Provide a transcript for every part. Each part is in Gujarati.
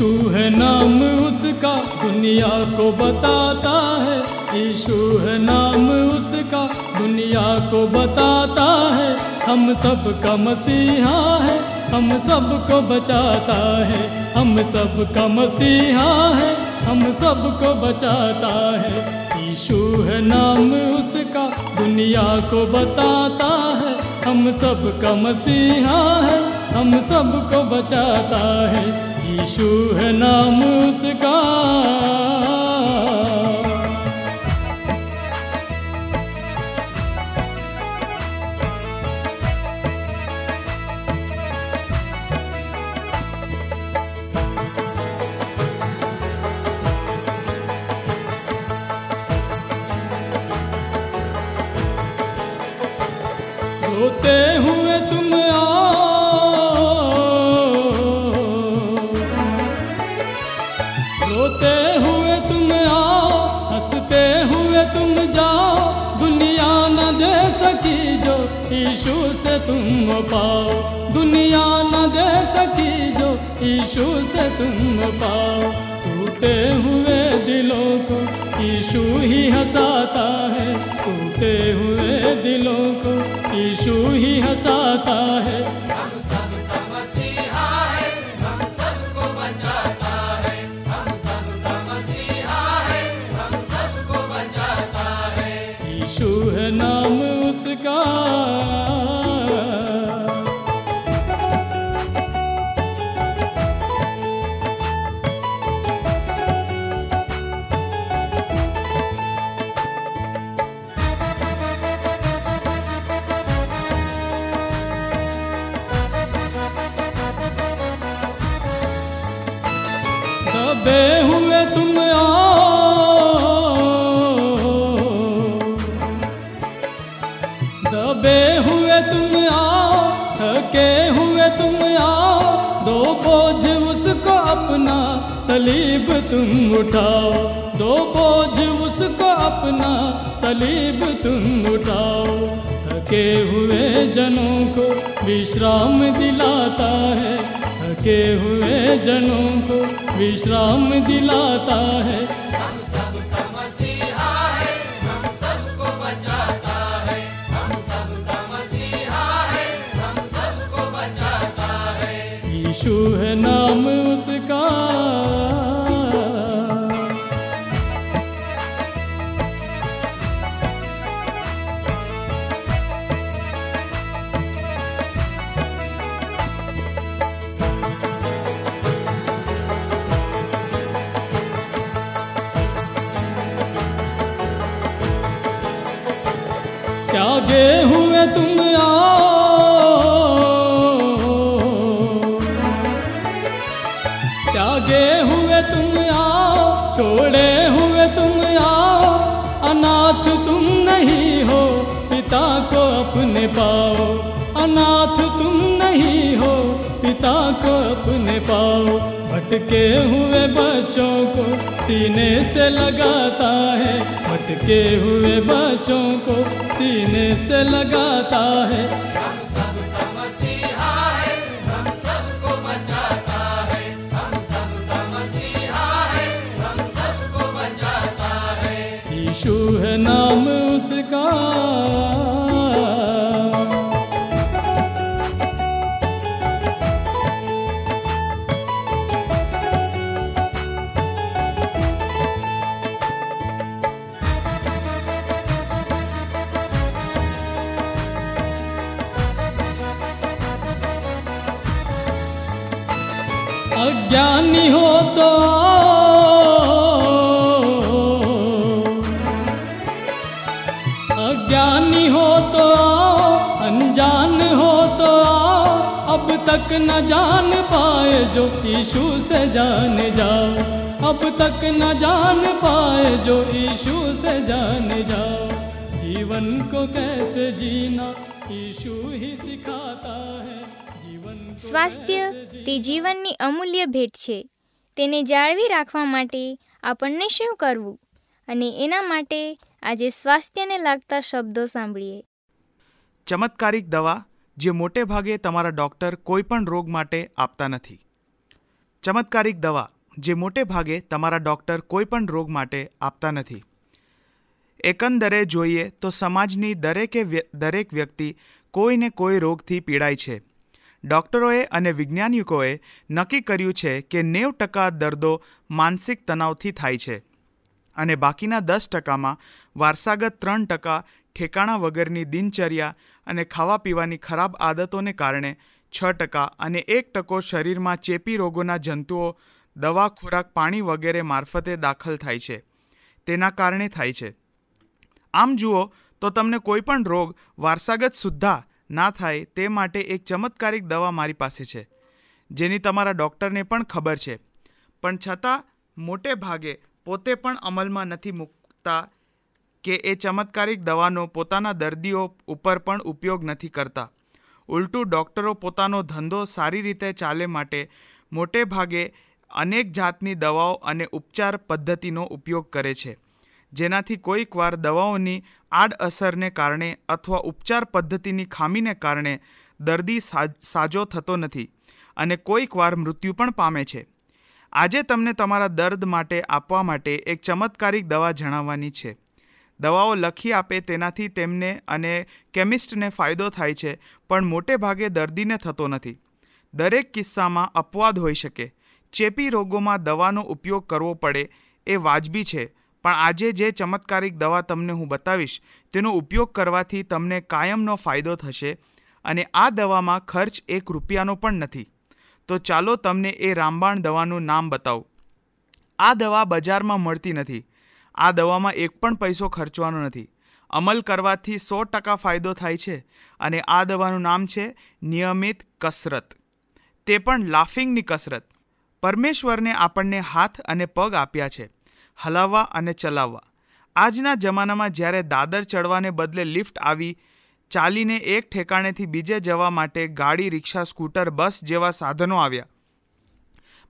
यीशु है नाम उसका, दुनिया को बताता है। यीशु है नाम उसका, दुनिया को बताता है। हम सब का मसीहा है, हम सबको बचाता है। हम सब का मसीहा है, हम सबको बचाता है। यीशु है नाम उसका, दुनिया को बताता है। हम सब का मसीहा है, हम सबको बचाता है। यीशु है नाम उसका पाओ दुनिया न दे सकी जो ईशु से तुम पाओ टूटे हुए दिलों को ईशु ही हंसाता है। टूटे हुए दिलों को ईशु ही हंसाता है। तुम आओ, थके हुए तुम आओ, दो बोझ उसको अपना, सलीब तुम उठाओ। दो बोझ उसको अपना, सलीब तुम उठाओ। थके हुए जनों को विश्राम दिलाता है। थके हुए जनों को विश्राम दिलाता है। त्यागे हुए तुम आओ त्यागे हुए तुम आओ छोड़े हुए तुम आओ अनाथ तुम नहीं हो, पिता को अपने पाओ। अनाथ तुम नहीं हो, पिता को अपने पाओ। भटके हुए बच्चों को सीने से लगाता है भटके हुए बच्चों को सीने से लगाता है तक न जान पाए जो यीशु से जान जाओ अब तक न जान पाए जो यीशु से जान जाओ जीवन को कैसे जीना यीशु ही सिखाता है जीवन को સ્વાસ્થ્ય તે જીવનની અમૂલ્ય ભેટ છે તેને જાળવી રાખવા માટે આપણને શું કરવું અને એના માટે આજે સ્વાસ્થ્યને લાગતા શબ્દો સાંભળીએ ચમત્કારિક દવા જે મોટે ભાગે તમારા ડૉક્ટર કોઈપણ રોગ માટે આપતા નથી. ચમત્કારિક દવા જે મોટે ભાગે તમારા ડૉક્ટર કોઈપણ રોગ માટે આપતા નથી. એકંદરે જોઈએ તો સમાજની દરેકે દરેક વ્યક્તિ કોઈને કોઈ રોગથી પીડાય છે. ડૉક્ટરોએ અને વૈજ્ઞાનિકોએ નક્કી કર્યું છે કે નેવ ટકા દર્દો માનસિક તણાવથી થાય છે અને બાકીના દસ ટકામાં વારસાગત ત્રણ ટકા ઠેકાણા વગરની દિનચર્યા અને ખાવા પીવાની ખરાબ આદતોને કારણે છ ટકા અને એક ટકો શરીરમાં ચેપી રોગોના જંતુઓ, દવા, ખોરાક, પાણી વગેરે મારફતે દાખલ થાય છે. તેના કારણે થાય છે. આમ જુઓ તો તમને કોઈ પણ રોગ વારસાગત સુદ્ધા ના થાય તે માટે એક ચમત્કારિક દવા મારી પાસે છે, જેની તમારા ડૉક્ટરને પણ ખબર છે. પણ છતાં, મોટે ભાગે પોતે પણ અમલમાં નથી મૂકતા કે એ ચમત્કારિક દવાનો પોતાના દર્દીઓ ઉપર પણ ઉપયોગ નથી કરતા. ઉલટું ડૉક્ટરો પોતાનો ધંધો સારી રીતે ચાલે માટે મોટે ભાગે અનેક જાતની દવાઓ અને ઉપચાર પદ્ધતિનો ઉપયોગ કરે છે. જેનાથી કોઈક વાર દવાઓની આડઅસરને કારણે અથવા ઉપચાર પદ્ધતિની ખામીને કારણે દર્દી સાજો થતો નથી અને કોઈક વાર મૃત્યુ પણ પામે છે. આજે તમને તમારા દર્દ માટે આપવા માટે એક ચમત્કારિક દવા જણાવવાની છે. દવાઓ લખી આપે તેનાથી તેમને અને કેમિસ્ટને ફાયદો થાય છે, પણ મોટે ભાગે દર્દીને થતો નથી. દરેક કિસ્સામાં અપવાદ હોઈ શકે. ચેપી રોગોમાં દવાનો ઉપયોગ કરવો પડે એ વાજબી છે, પણ આજે જે ચમત્કારિક દવા તમને હું બતાવીશ, તેનો ઉપયોગ કરવાથી તમને કાયમનો ફાયદો થશે અને આ દવામાં ખર્ચ એક રૂપિયાનો પણ નથી. તો ચાલો તમને એ રામબાણ દવાનું નામ બતાવું. આ દવા બજારમાં મળતી નથી. આ દવામાં એક પણ પૈસો ખર્ચવાનો નથી. અમલ કરવાથી સો ટકા ફાયદો થાય છે અને આ દવાનું નામ છે નિયમિત કસરત. તે પણ લાફિંગની કસરત. પરમેશ્વરને આપણને હાથ અને પગ આપ્યા છે, હલાવવા અને ચલાવવા. આજના જમાનામાં જ્યારે દાદર ચડવાને બદલે લિફ્ટ આવી, ચાલીને એક ઠેકાણેથી બીજે જવા માટે ગાડી, રિક્ષા, સ્કૂટર, બસ જેવા સાધનો આવ્યા.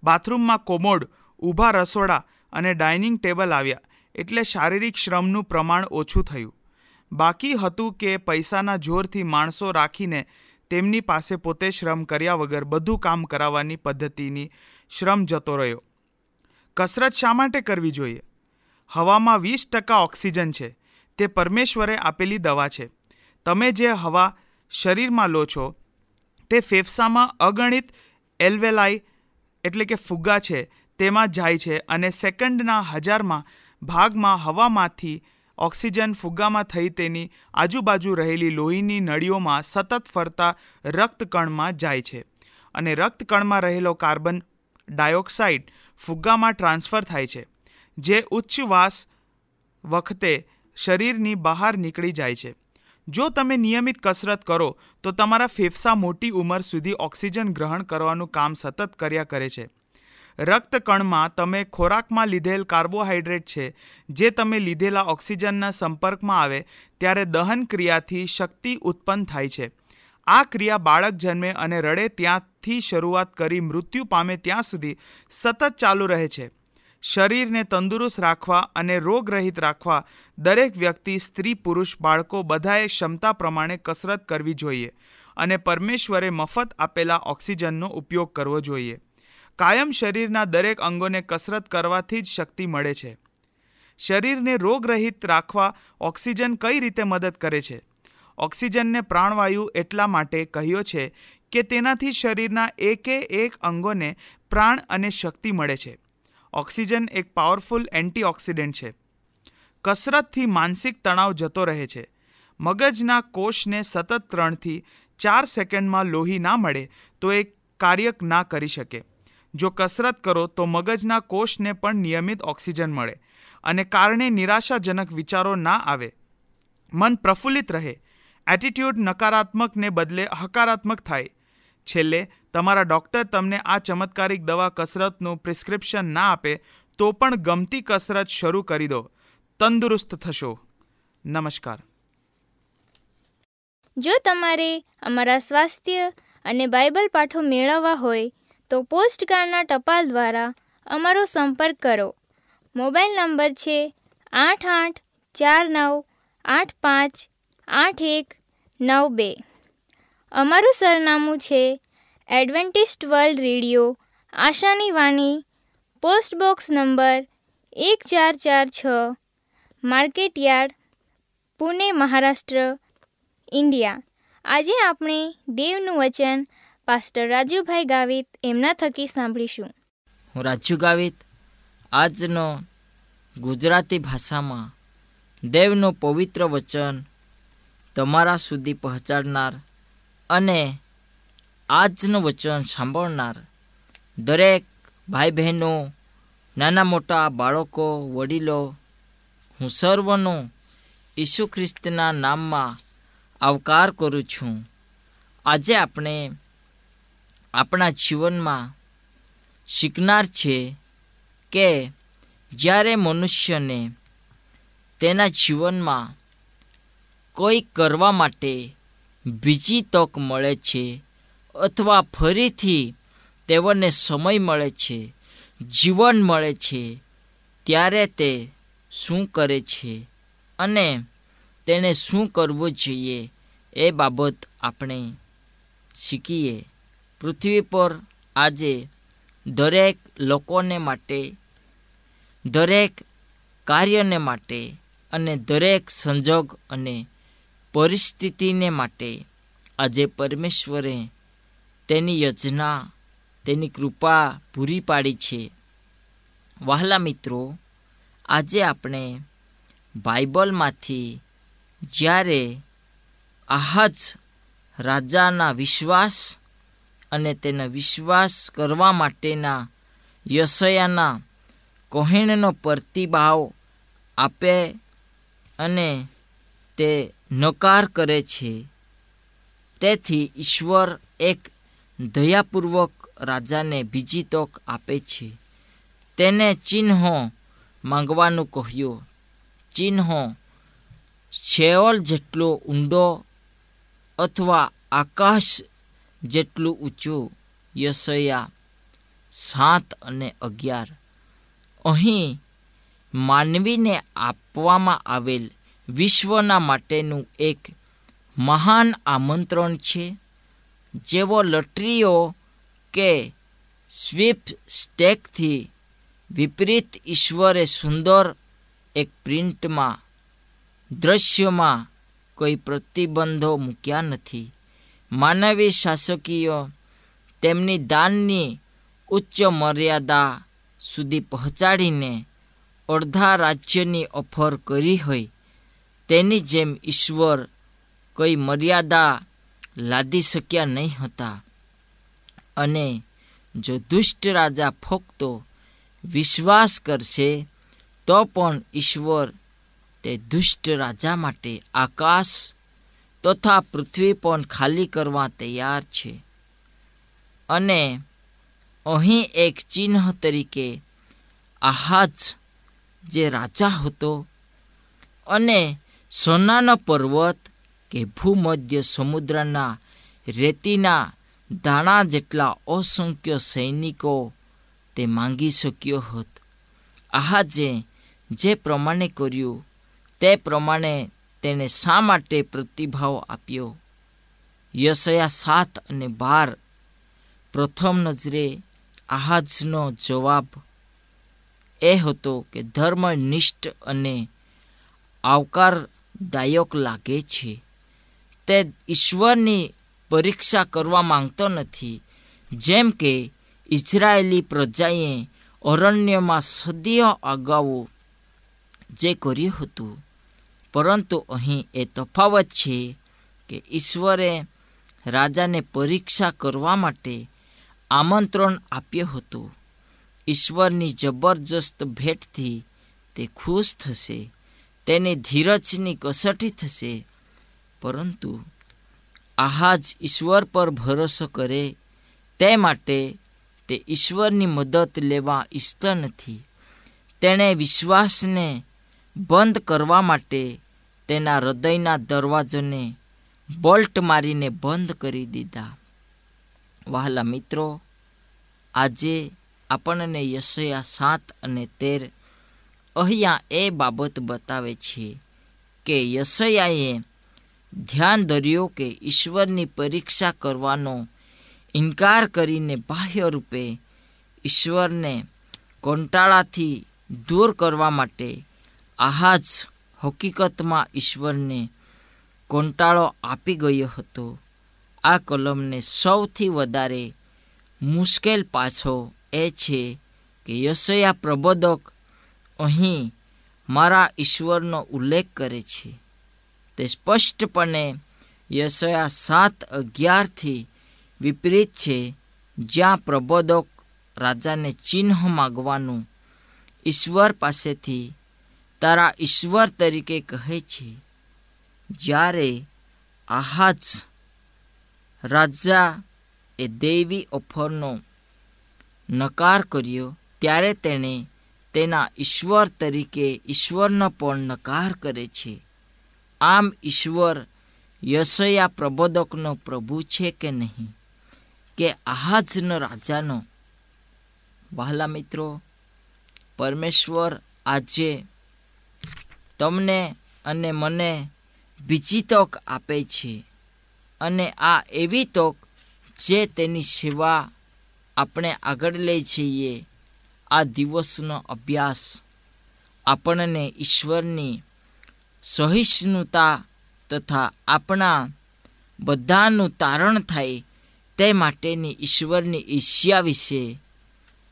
બાથરૂમમાં કોમોડ, ઊભા રસોડા અને ડાઇનિંગ ટેબલ આવ્યા. એટલે શારીરિક શ્રમનું પ્રમાણ ઓછું થયું. બાકી હતું કે પૈસાના જોરથી માણસો રાખીને તેમની પાસે પોતે શ્રમ કર્યા વગર બધું કામ કરાવવાની પદ્ધતિની શ્રમ જતો રહ્યો. કસરત શા માટે કરવી જોઈએ? હવામાં વીસ ટકા ઓક્સિજન છે. તે પરમેશ્વરે આપેલી દવા છે. તમે જે હવા શરીરમાં લો છો, તે ફેફસામાં અગણિત એલ્વેલાઈ એટલે કે ફુગ્ગા છે, તેમાં જાય છે અને સેકન્ડના હજારમાં ભાગમાં હવામાંથી ઓક્સિજન ફુગ્ગામાં થઈ તેની આજુબાજુ રહેલી લોહીની નળીઓમાં સતત ફરતા રક્તકણમાં જાય છે અને રક્તકણમાં રહેલો કાર્બન ડાયોક્સાઇડ ફુગ્ગામાં ટ્રાન્સફર થાય છે, જે ઉચ્ચ વાસ વખતે શરીરની બહાર નીકળી જાય છે. જો તમે નિયમિત કસરત કરો, તો તમારા ફેફસા મોટી ઉંમર સુધી ઓક્સિજન ગ્રહણ કરવાનું કામ સતત કર્યા કરે છે. રક્તકણમાં તમે ખોરાકમાં લીધેલ કાર્બોહાઈડ્રેટ છે, જે તમે લીધેલા ઓક્સિજનના સંપર્કમાં આવે, ત્યારે દહન ક્રિયાથી શક્તિ ઉત્પન્ન થાય છે. આ ક્રિયા બાળક જન્મે અને રડે ત્યાંથી શરૂઆત કરી મૃત્યુ પામે ત્યાં સુધી સતત ચાલુ રહે છે. શરીરને તંદુરસ્ત રાખવા અને રોગરહિત રાખવા દરેક વ્યક્તિ, સ્ત્રી, પુરુષ, બાળકો બધાએ ક્ષમતા પ્રમાણે કસરત કરવી જોઈએ અને પરમેશ્વરે મફત આપેલા ઓક્સિજનનો ઉપયોગ કરવો જોઈએ. કાયમ શરીરના દરેક અંગોને કસરત કરવાથી જ શક્તિ મળે છે. શરીરને રોગરહિત રાખવા ઓક્સિજન કઈ રીતે મદદ કરે છે? ઓક્સિજનને પ્રાણવાયુ એટલા માટે કહ્યો છે કે તેનાથી શરીરના એકે એક અંગોને પ્રાણ અને શક્તિ મળે છે. ઓક્સિજન એક પાવરફુલ એન્ટીઓક્સિડન્ટ છે. કસરતથી માનસિક તણાવ જતો રહે છે. મગજના કોષને સતત ત્રણથી ચાર સેકન્ડમાં લોહી ના મળે તો એ કાર્ય ના કરી શકે. જો કસરત કરો તો મગજના કોષને પણ નિયમિત ઓક્સિજન મળે અને કારણે નિરાશાજનક વિચારો ના આવે. મન પ્રફુલ્લિત રહે. એટીટ્યૂડ નકારાત્મકને બદલે હકારાત્મક થાય. છેલ્લે, તમારા ડૉક્ટર તમને આ ચમત્કારિક દવા કસરતનું પ્રિસ્ક્રિપ્શન ના આપે તો પણ ગમતી કસરત શરૂ કરી દો. તંદુરસ્ત થશો. નમસ્કાર. જો તમારે અમારા સ્વાસ્થ્ય અને બાઇબલ પાઠો મેળવવા હોય તો પોસ્ટકાર્ડના ટપાલ દ્વારા અમારો સંપર્ક કરો. મોબાઈલ નંબર છે આઠ આઠ ચાર નવ આઠ પાંચ આઠ એક નવ બે. અમારું સરનામું છે એડવેન્ટિસ્ટ વર્લ્ડ રેડિયો, આશાની વાણી, પોસ્ટ બોક્સ નંબર એક ચાર ચાર છ market yard Pune, Maharashtra, India. આજે આપણે દેવનું વચન પાસ્ટર રાજુભાઈ ગાવિત એમના થકી સાંભળીશું. હું રાજુ ગાવિત, આજનો ગુજરાતી ભાષામાં દેવનું પવિત્ર વચન તમારા સુધી પહોંચાડનાર અને આજનું વચન સાંભળનાર દરેક ભાઈ બહેનો નાના મોટા બાળકો, વડીલો, હું સર્વનો ઈસુ ખ્રિસ્તના નામમાં આવકાર કરું છું. આજે આપણે આપણા જીવનમાં શીખનાર છે કે જ્યારે મનુષ્યને તેના જીવનમાં કોઈ કરવા માટે બીજી તક મળે છે અથવા ફરીથી તેઓને સમય મળે છે, જીવન મળે છે, ત્યારે તે શું કરે છે અને તેણે શું કરવું જોઈએ એ બાબત આપણે શીખીએ. પૃથ્વી પર આજે દરેક લોકોને માટે, દરેક કાર્યને માટે અને દરેક સંજોગ અને પરિસ્થિતિને માટે આજે પરમેશ્વરે તેની યોજના, તેની કૃપા પૂરી પાડી છે. વહાલા મિત્રો, આજે આપણે બાઇબલમાંથી જ્યારે આહજ રાજાના વિશ્વાસ અને તેનો વિશ્વાસ કરવા માટેના યશયાના કોહેણનો પ્રતિભાવ આપે અને તે નકાર કરે છે. તેથી ઈશ્વર એક દયાપૂર્વક રાજાને બીજી તક આપે છે. તેને ચિહ્નો માંગવાનું કહ્યું. ચિહ્નો શેઓલ જેટલો ઊંડો અથવા આકાશ જેટલું ઊંચું યશયા સાત અને અગિયાર. અહીં માનવીને આપવામાં આવેલ વિશ્વના માટેનું એક મહાન આમંત્રણ છે, જેવો લટરીઓ કે સ્વીપ સ્ટેકથી વિપરીત ઈશ્વરે સુંદર એક પ્રિન્ટમાં, દ્રશ્યમાં કોઈ પ્રતિબંધો મૂક્યા નથી. માનવી શાસકીઓ તેમની દાનની ઉચ્ચ મર્યાદા સુધી પહોંચાડીને અડધા રાજ્યની ઓફર કરી હોય, તેની જેમ ઈશ્વર કોઈ મર્યાદા લાદી શક્યા નહીં હતા. અને જો દુષ્ટ રાજા ફોકતો વિશ્વાસ કરશે, તો પણ ઈશ્વર તે દુષ્ટ રાજા માટે આકાશ તથા પૃથ્વી પણ ખાલી કરવા તૈયાર છે. અને અહીં એક ચિહ્ન તરીકે આહાજ જે રાજા હતો અને સોનાનો પર્વત કે ભૂમધ્ય સમુદ્રના રેતીના દાણા જેટલા અસંખ્ય સૈનિકો તે માંગી શક્યો હોત. આહાજે જે પ્રમાણે કર્યું તે પ્રમાણે તેણે શા માટે પ્રતિભાવ આપ્યો? યશયા સાત અને બાર. પ્રથમ નજરે આહાજનો જવાબ એ હતો કે ધર્મનિષ્ઠ અને આવકારદાયક લાગે છે. તે ઈશ્વરની પરીક્ષા કરવા માંગતો નથી. જેમ કે ઇઝરાયેલી પ્રજાએ અરણ્યમાં સદીઓ અગાઉ જે કર્યું હતું. પરંતુ અહીં એ તફાવત છે કે ઈશ્વરે રાજાને પરીક્ષા કરવા માટે આમંત્રણ આપ્યું હતું. ઈશ્વરની જબરજસ્ત ભેટથી તે ખુશ થશે, તેની ધીરજની કસોટી થશે, પરંતુ આહાજ ઈશ્વર પર ભરોસો કરે તે માટે તે ઈશ્વરની મદદ લેવા ઈચ્છતો નથી. તેણે વિશ્વાસને બંધ કરવા માટે તેના હૃદયના દરવાજોને બોલ્ટ મારીને બંધ કરી દીધા. વહાલા મિત્રો, આજે આપણને યશયા સાત અને તેર અહીંયા એ બાબત બતાવે છે કે યશયાએ ધ્યાન ધર્યો કે ઈશ્વરની પરીક્ષા કરવાનો ઇનકાર કરીને બાહ્ય રૂપે ઈશ્વરને કંટાળાથી દૂર કરવા માટે આહાજ હકીકતમાં ઈશ્વરને કંટાળો આપી ગયો હતો. આ કલમને સૌથી વધારે મુશ્કેલ પાછો એ છે કે યશયા પ્રબોધક અહીં મારા ઈશ્વરનો ઉલ્લેખ કરે છે. તે સ્પષ્ટપણે યશયા સાત અગિયારથી વિપરીત છે, જ્યાં પ્રબોધક રાજાને ચિહ્ન માગવાનું ઈશ્વર પાસેથી તારા ઈશ્વર તરીકે કહે છે, જ્યારે આહાજ રાજા એ દૈવી ઓફરનો નકાર કર્યો, ત્યારે તેણે તેના ઈશ્વર તરીકે ઈશ્વરનો પણ નકાર કરે છે. આમ ઈશ્વર યશયા પ્રબોધકનો પ્રભુ છે કે નહીં? કે આહાજનો રાજાનો? વહાલા મિત્રો, પરમેશ્વર આજે તમને અને મને બીજી તક આપે છે. અને આ એવી તક જે તેની સેવા આપણે આગળ લઈ જઈએ. આ દિવસનો અભ્યાસ આપણને ઈશ્વરની સહિષ્ણુતા તથા આપણા બધાનું તારણ થાય તે માટેની ઈશ્વરની ઈર્ષ્યા વિશે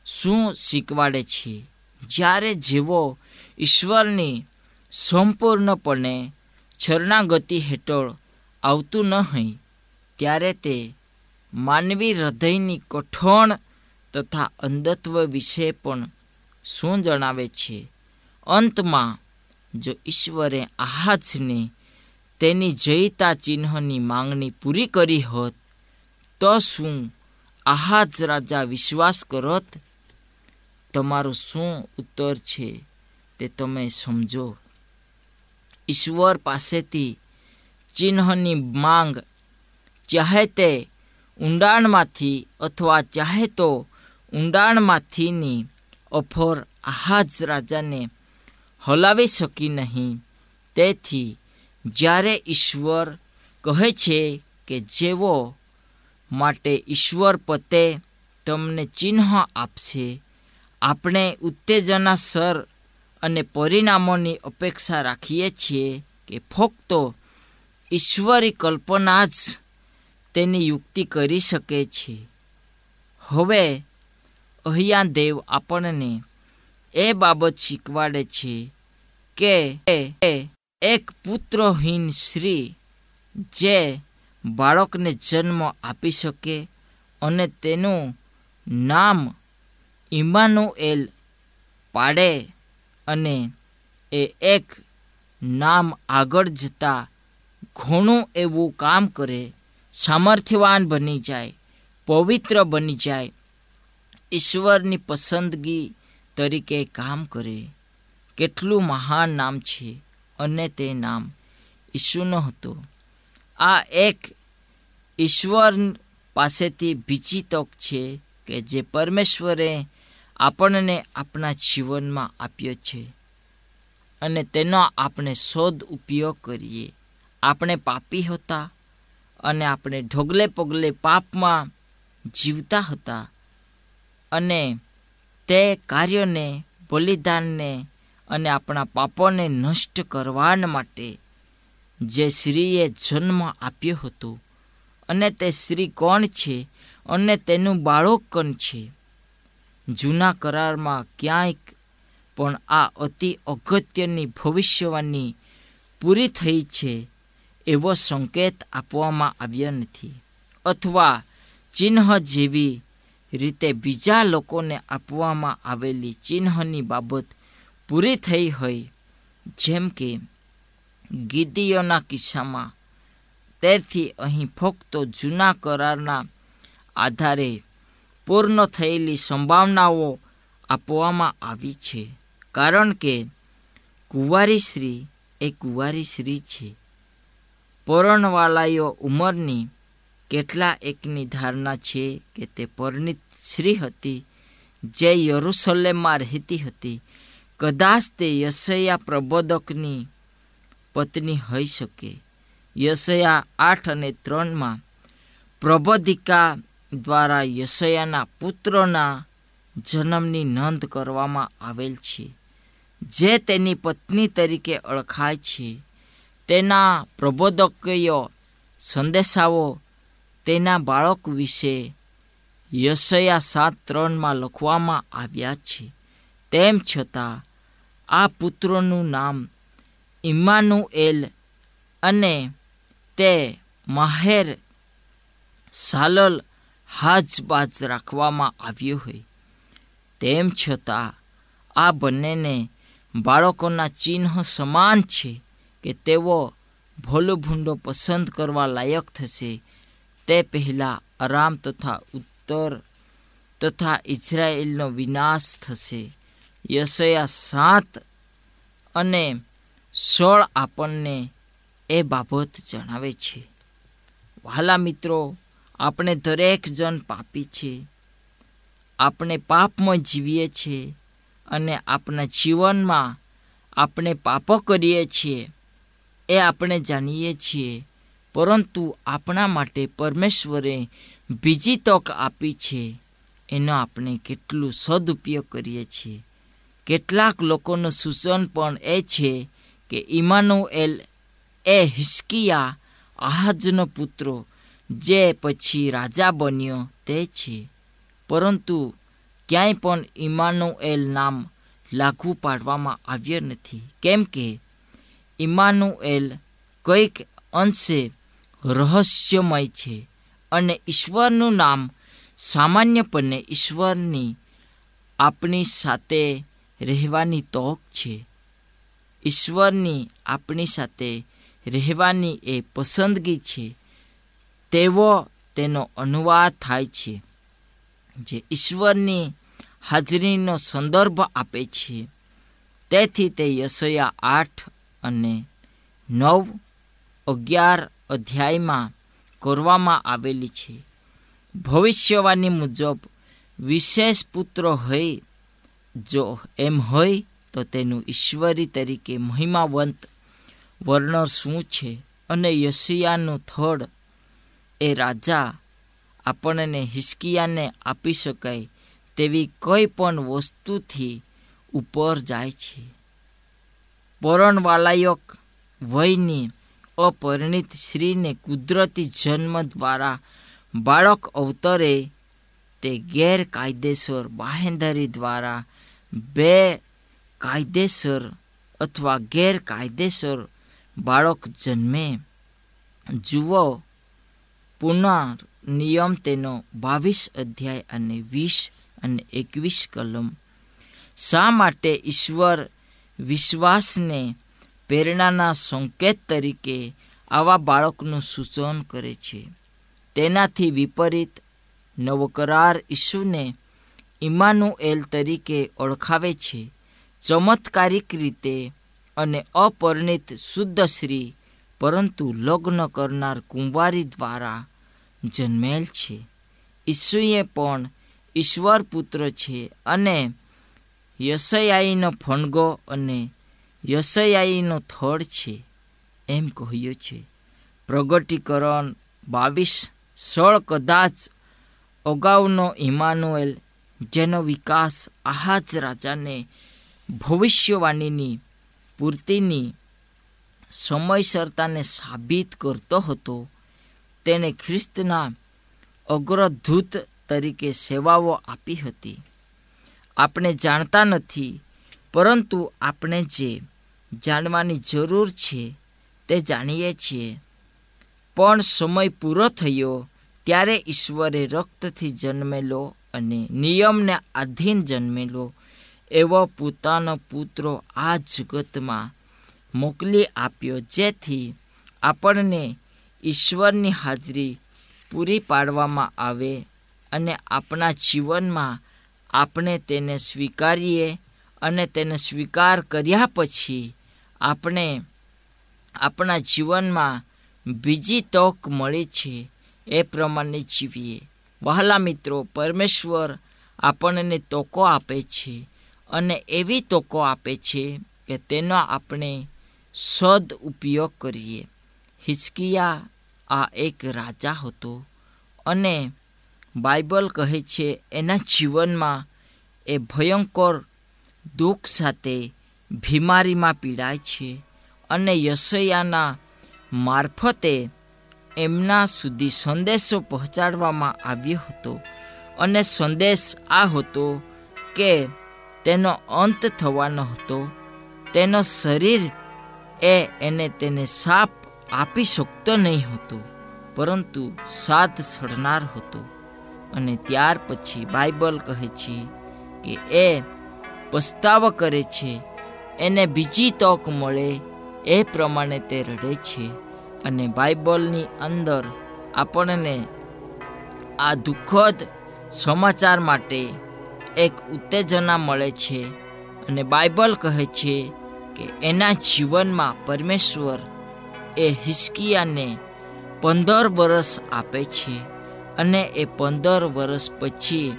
શું શીખવાડે છે? જ્યારે જેવો ઈશ્વરની સંપૂર્ણપણે શરણાગતિ હેઠળ આવતું નહીં ત્યારે તે માનવી હૃદયની કઠોણ તથા અંધત્વ વિશે પણ શું જણાવે છે? અંતમાં, જો ઈશ્વરે આહાજને તેની જયતા ચિહ્નની માંગણી પૂરી કરી હોત, તો શું આહાજ રાજા વિશ્વાસ કરત? તમારું શું ઉત્તર છે તે તમે સમજો. ઈશ્વર પાસેથી ચિહ્નની માંગ ચાહે તે ઊંડાણમાંથી અથવા ચાહે તો ઊંડાણમાંથીની ઓફર આહાજ રાજાને હલાવી શકી નહીં. તેથી જ્યારે ઈશ્વર કહે છે કે જેવો માટે ઈશ્વર પતે, તમને ચિહ્ન આપશે. આપણે ઉત્તેજના સર અને પરિણામોની અપેક્ષા રાખીએ છીએ કે ફક્ત ઈશ્વરી કલ્પના જ તેની યુક્તિ કરી શકે છે. હવે અહીંયા દેવ આપણને એ બાબત શીખવાડે છે કે એક પુત્રહીન સ્ત્રી જે બાળકને જન્મ આપી શકે અને તેનું નામ ઇમાનુએલ પાડે અને એ એક નામ આગળ જતાં ઘણું એવું કામ કરે, સામર્થ્યવાન બની જાય, પવિત્ર બની જાય, ઈશ્વરની પસંદગી તરીકે કામ કરે. કેટલું મહાન નામ છે અને તે નામ ઈશુનો હતો. આ એક ઈશ્વર પાસેથી બીજી તક છે કે જે પરમેશ્વરે આપણને આપણા જીવનમાં આપ્યો છે. અને તેનો આપણે શોધ ઉપયોગ કરીએ. આપણે પાપી હતા અને આપણે ઢોગલે પગલે પાપમાં જીવતા હતા. અને તે કાર્યોને, બલિદાનને અને આપણા પાપોને નષ્ટ કરવા માટે જે શ્રીએ જન્મ આપ્યો હતો. અને તે સ્ત્રી કોણ છે? અને તેનું બાળક કોણ છે? જૂના કરારમાં ક્યાંય પણ આ અતિ અગત્યની ભવિષ્યવાણી પૂરી થઈ છે એવો સંકેત આપવામાં આવ્યો નથી. અથવા ચિહ્ન જેવી રીતે બીજા લોકોને આપવામાં આવેલી ચિહ્નની બાબત પૂરી થઈ હોય, જેમ કે ગીદીઓના કિસ્સામાં, તેથી અહીં ફક્ત જૂના કરારના આધારે પૂર્ણ થયેલી સંભાવનાઓ આપવામાં આવી છે. કારણ કે કુંવારી શ્રી એ કુંવારી શ્રી છે. પરણવાલાઓ ઉંમરની કેટલા એકની ધારણા છે કે તે પરણિત શ્રી હતી, જે યરુસલેમમાં રહેતી હતી. કદાચ તે યશયા પ્રબોધકની પત્ની હોઈ શકે. યશયા આઠ અને ત્રણમાં પ્રબોધિકા દ્વારા યશયાના પુત્રના જન્મની નોંધ કરવામાં આવેલ છે, જે તેની પત્ની તરીકે ઓળખાય છે. તેના પ્રબોધકીય સંદેશાઓ તેના બાળક વિશે યશયા સાત ત્રણમાં લખવામાં આવ્યા છે. તેમ છતાં, આ પુત્રોનું નામ ઇમાનુએલ અને તે માહેર સાલલ હાજબાજ રાખવામાં આવ્યું હોય. તેમ છતાં આ બંનેને બાળકોના ચિહ્ન સમાન છે કે તેઓ ભોલો ભૂંડો પસંદ કરવા લાયક થશે. તે પહેલાં આરામ તથા ઉત્તર તથા ઇઝરાયેલનો વિનાશ થશે. યશયા સાત અને સોળ આપણને એ બાબત જણાવે છે. વહાલા મિત્રો આપણે દરેક જણ પાપી છે. આપણે પાપમાં જીવીએ છીએ અને આપણા જીવનમાં આપણે પાપો કરીએ છીએ એ આપણે જાણીએ છીએ. પરંતુ આપણા માટે પરમેશ્વરે બીજી તક આપી છે. એનો આપણે કેટલું સદુપયોગ કરીએ છીએ. કેટલાક લોકોનું સૂચન પણ એ છે કે ઇમાનુએલ એ હિસ્કિયા આહાજનો પુત્રો જે પછી રાજા બન્યો તે છે. પરંતુ ક્યાંય પણ ઇમાનુએલ નામ લાગુ પાડવામાં આવ્યું નથી. કેમ કે ઇમાનુએલ કંઈક અંશે રહસ્યમય છે અને ઈશ્વરનું નામ સામાન્યપણે ઈશ્વરની આપણી સાથે રહેવાની તક છે. ઈશ્વરની આપણી સાથે રહેવાની એ પસંદગી છે. તેવો તેનો અનુવાદ થાય છે, જે ઈશ્વરની હાજરીનો સંદર્ભ આપે છે. તેથી તે યશયા આઠ અને નવ અગિયાર અધ્યાયમાં કરવામાં આવેલી છે. ભવિષ્યવાણી મુજબ વિશેષ પુત્ર હોય, જો એમ હોય, તો તેનું ઈશ્વરી તરીકે મહિમાવંત વર્ણન શું છે? અને યશિયાનું થડ એ રાજા આપણને હિસ્કિયાને આપી શકાય તેવી કોઈ પણ વસ્તુથી ઉપર જાય છે. પરણવાલાયક વયની અપરિણિત સ્ત્રીને કુદરતી જન્મ દ્વારા બાળક અવતરે તે ગેરકાયદેસર બાહેંધરી દ્વારા બે કાયદેસર અથવા ગેરકાયદેસર બાળક જન્મે. જુઓ પુનઃ નિયમ તેનો બાવીસ અધ્યાય અને વીસ અને એકવીસ કલમ. શા માટે ઈશ્વર વિશ્વાસને પ્રેરણાના સંકેત તરીકે આવા બાળકનું સૂચન કરે છે? તેનાથી વિપરીત નવકરાર ઈસુને ઇમાનુએલ તરીકે ઓળખાવે છે. ચમત્કારિક રીતે અને અપરિણિત શુદ્ધ શ્રી પરંતુ લગ્ન કરનાર કુંવારી દ્વારા જન્મેલ છે. ઈસુએ પણ ઈશ્વર પુત્ર છે અને યશયાઈનો ફણગો અને યશયાઈનો થડ છે એમ કહ્યું છે. પ્રગટીકરણ બાવીસ સોળ કદાચ અગાઉનો ઇમાનુએલ, જેનો વિકાસ આહાજ રાજાને ભવિષ્યવાણીની પૂર્તિની સમયસરતાને સાબિત કરતો હતો. તેણે ખ્રિસ્તના અગ્રધૂત તરીકે સેવાઓ આપી હતી. આપણે જાણતા નથી, પરંતુ આપણે જે જાણવાની જરૂર છે તે જાણીએ છીએ. પણ સમય પૂરો થયો ત્યારે ઈશ્વરે રક્તથી જન્મેલો અને નિયમને આધીન જન્મેલો એવો પોતાનો પુત્રો આ જગતમાં મોકલી આપ્યો, જેથી આપણને ઈશ્વરની હાજરી પૂરી પાડવામાં આવે અને આપણા જીવનમાં આપણે તેને સ્વીકારીએ અને તેને સ્વીકાર કર્યા પછી આપણે આપણા જીવનમાં બીજી તક મળે છે એ પ્રમાણે જીવીએ. વહાલા મિત્રો, પરમેશ્વર આપણને તકો આપે છે અને એવી તકો આપે છે કે તેનો આપણે સદ ઉપયોગ કરીએ. હિચકિયા આ એક રાજા હતો અને બાઇબલ કહે છે, એના જીવનમાં એ ભયંકર દુઃખ સાથે બીમારીમાં પીડાય છે અને યશયાના મારફતે એમના સુધી સંદેશો પહોંચાડવામાં આવ્યો હતો. અને સંદેશ આ હતો કે તેનો અંત થવાનો હતો. તેનો શરીર એ એને તેને સાપ આપી શકતો નહીં હતો, પરંતુ સાત સડનાર હતો. અને ત્યાર પછી બાઇબલ કહે છે કે એ પસ્તાવો કરે છે, એને બીજી તક મળે એ પ્રમાણે તે રડે છે. અને બાઇબલની અંદર આપણને આ દુઃખદ સમાચાર માટે એક ઉત્તેજના મળે છે. અને બાઇબલ કહે છે કે એના જીવનમાં પરમેશ્વર એ હિસ્કિયાને પંદર વર્ષ આપે છે અને એ પંદર વર્ષ પછી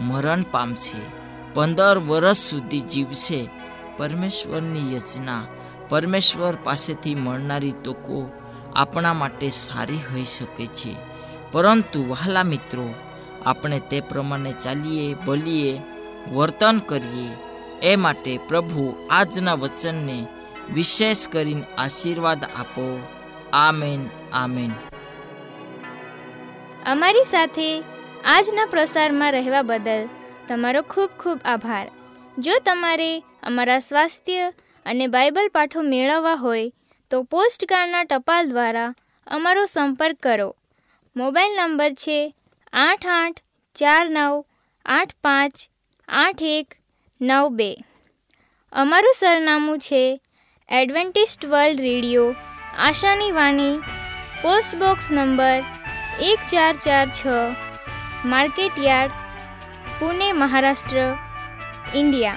મરણ પામશે. પંદર વર્ષ સુધી જીવશે. પરમેશ્વરની યોજના પરમેશ્વર પાસેથી મળનારી તકો આપણા માટે સારી હોઈ શકે છે. પરંતુ વહાલા મિત્રો, આપણે તે પ્રમાણે ચાલીએ, બોલીએ, વર્તન કરીએ એ માટે પ્રભુ આજના વચનને વિશેષ કરીને આશીર્વાદ આપો. Amen amen. અમારી સાથે આજના પ્રસારમાં રહેવા બદલ તમારો ખૂબ ખૂબ આભાર. જો તમારે અમારા સ્વાસ્થ્ય અને બાઇબલ પાઠો મેળવવા હોય તો પોસ્ટકાર્ડના ટપાલ દ્વારા અમારો સંપર્ક કરો. મોબાઈલ નંબર છે આઠ આઠ ચાર નવ આઠ પાંચ આઠ એક નવ બે. અમારું સરનામું છે એડવેન્ટિસ્ટ વર્લ્ડ રેડિયો, આશાની વાણી, પોસ્ટ બોક્સ નંબર એક ચાર ચાર છ market yard Pune, Maharashtra, India.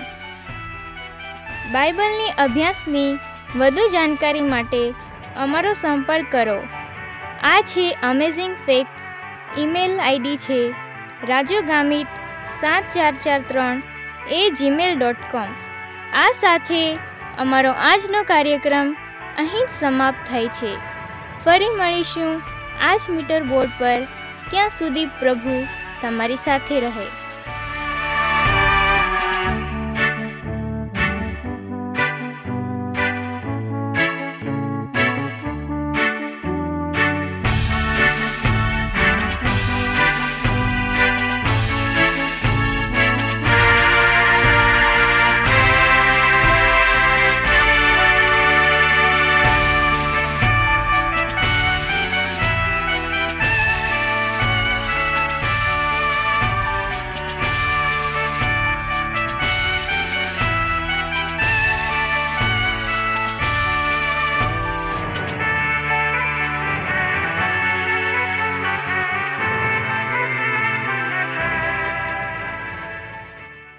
બાઇબલની અભ્યાસની વધુ જાણકારી માટે અમારો સંપર્ક કરો. આ છે અમેઝિંગ ફેક્ટ્સ ઈમેલ આઈડી છે રાજુ ગામિત સાત ચાર ચાર ત્રણ એ જીમેલ ડોટ કોમ આ સાથે અમારો આજનો કાર્યક્રમ અહીં જ સમાપ્ત થાય છે. ફરી મળીશું આ જ મીટર બોર્ડ પર. ત્યાં સુધી પ્રભુ તમારી સાથે રહે.